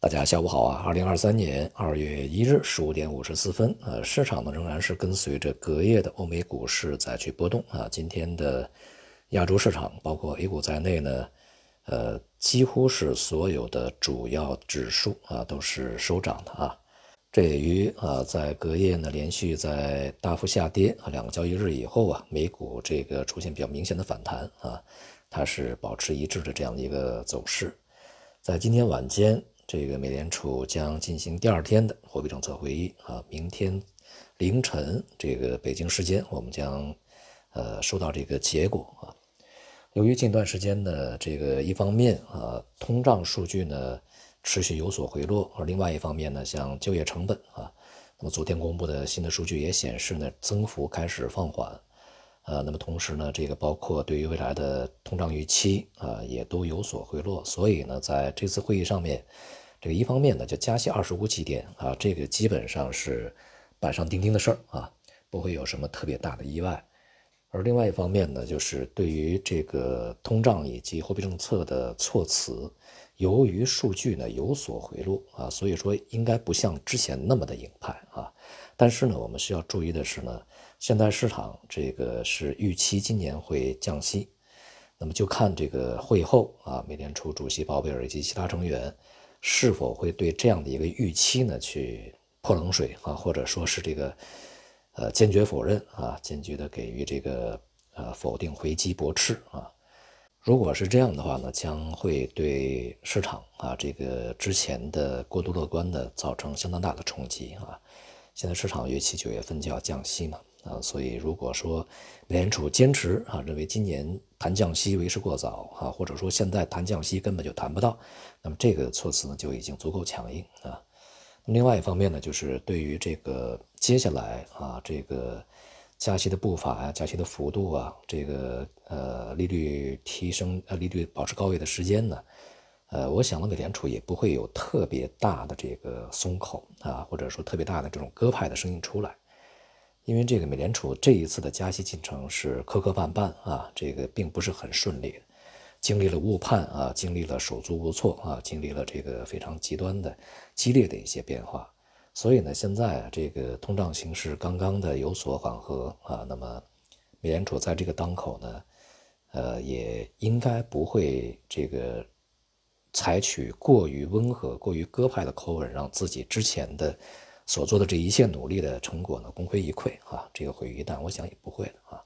大家下午好啊！二零二三年二月一日十五点五十四分，呃，市场呢仍然是跟随着隔夜的欧美股市在去波动啊。今天的亚洲市场，包括 A 股在内呢，呃，几乎是所有的主要指数啊都是收涨的啊。这也与啊在隔夜呢连续在大幅下跌啊两个交易日以后啊，美股这个出现比较明显的反弹啊，它是保持一致的这样的一个走势。在今天晚间。这个美联储将进行第二天的货币政策会议啊，明天凌晨这个北京时间，我们将呃收到这个结果啊。由于近段时间呢，这个一方面啊，通胀数据呢持续有所回落，而另外一方面呢，像就业成本啊，那么昨天公布的新的数据也显示呢，增幅开始放缓。呃，那么同时呢，这个包括对于未来的通胀预期啊，也都有所回落。所以呢，在这次会议上面，这个一方面呢，就加息二十五基点啊，这个基本上是板上钉钉的事儿啊，不会有什么特别大的意外。而另外一方面呢，就是对于这个通胀以及货币政策的措辞，由于数据呢有所回落啊，所以说应该不像之前那么的鹰派啊。但是呢，我们需要注意的是呢。现在市场这个是预期今年会降息，那么就看这个会后啊，美联储主席鲍威尔以及其他成员是否会对这样的一个预期呢去泼冷水啊，或者说是这个呃坚决否认啊，坚决的给予这个呃否定回击驳斥啊。如果是这样的话呢，将会对市场啊这个之前的过度乐观的造成相当大的冲击啊。现在市场预期九月份就要降息嘛。啊，所以如果说美联储坚持啊，认为今年谈降息为时过早啊，或者说现在谈降息根本就谈不到，那么这个措辞呢就已经足够强硬啊。另外一方面呢，就是对于这个接下来啊，这个加息的步伐呀、加息的幅度啊，这个呃利率提升呃利率保持高位的时间呢，呃，我想呢美联储也不会有特别大的这个松口啊，或者说特别大的这种鸽派的声音出来。因为这个美联储这一次的加息进程是磕磕绊绊啊，这个并不是很顺利，经历了误判啊，经历了手足无措啊，经历了这个非常极端的激烈的一些变化，所以呢，现在，这个通胀形势刚刚的有所缓和啊，那么美联储在这个当口呢，呃，也应该不会这个采取过于温和、过于鸽派的口吻，让自己之前的。所做的这一切努力的成果呢，功亏一篑啊！这个毁于一旦，我想也不会的啊。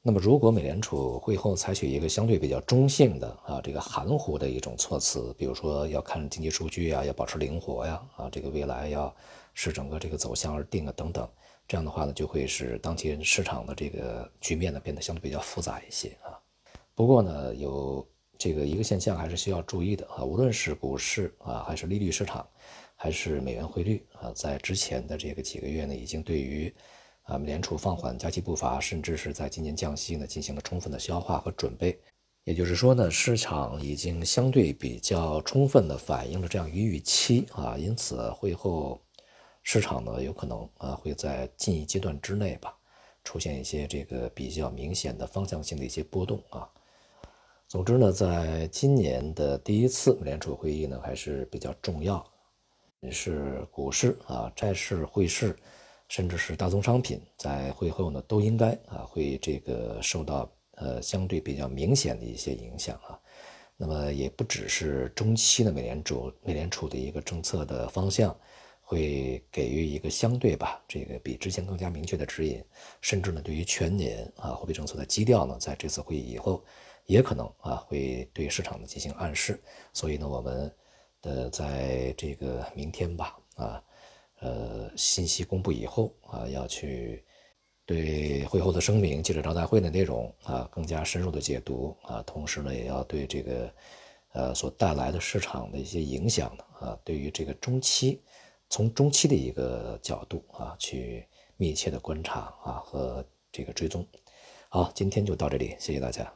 那么，如果美联储会后采取一个相对比较中性的啊，这个含糊的一种措辞，比如说要看经济数据啊，要保持灵活呀，啊，这个未来要视整个这个走向而定啊，等等，这样的话呢，就会使当前市场的这个局面呢变得相对比较复杂一些啊。不过呢，有这个一个现象还是需要注意的啊，无论是股市啊，还是利率市场。还是美元汇率啊，在之前的这个几个月呢，已经对于啊美联储放缓加息步伐，甚至是在今年降息呢，进行了充分的消化和准备。也就是说呢，市场已经相对比较充分的反映了这样一个预期啊，因此会后市场呢，有可能啊会在近一阶段之内吧，出现一些这个比较明显的方向性的一些波动啊。总之呢，在今年的第一次美联储会议呢，还是比较重要。是股市啊、债市、汇市，甚至是大宗商品，在会后呢，都应该啊会这个受到呃相对比较明显的一些影响啊。那么也不只是中期的美联储美联储的一个政策的方向，会给予一个相对吧这个比之前更加明确的指引，甚至呢对于全年啊货币政策的基调呢，在这次会议以后，也可能啊会对市场呢进行暗示。所以呢我们。呃，在这个明天吧，啊，呃，信息公布以后啊，要去对会后的声明、记者招待会的内容啊，更加深入的解读啊，同时呢，也要对这个呃所带来的市场的一些影响啊，对于这个中期，从中期的一个角度啊，去密切的观察啊和这个追踪。好，今天就到这里，谢谢大家。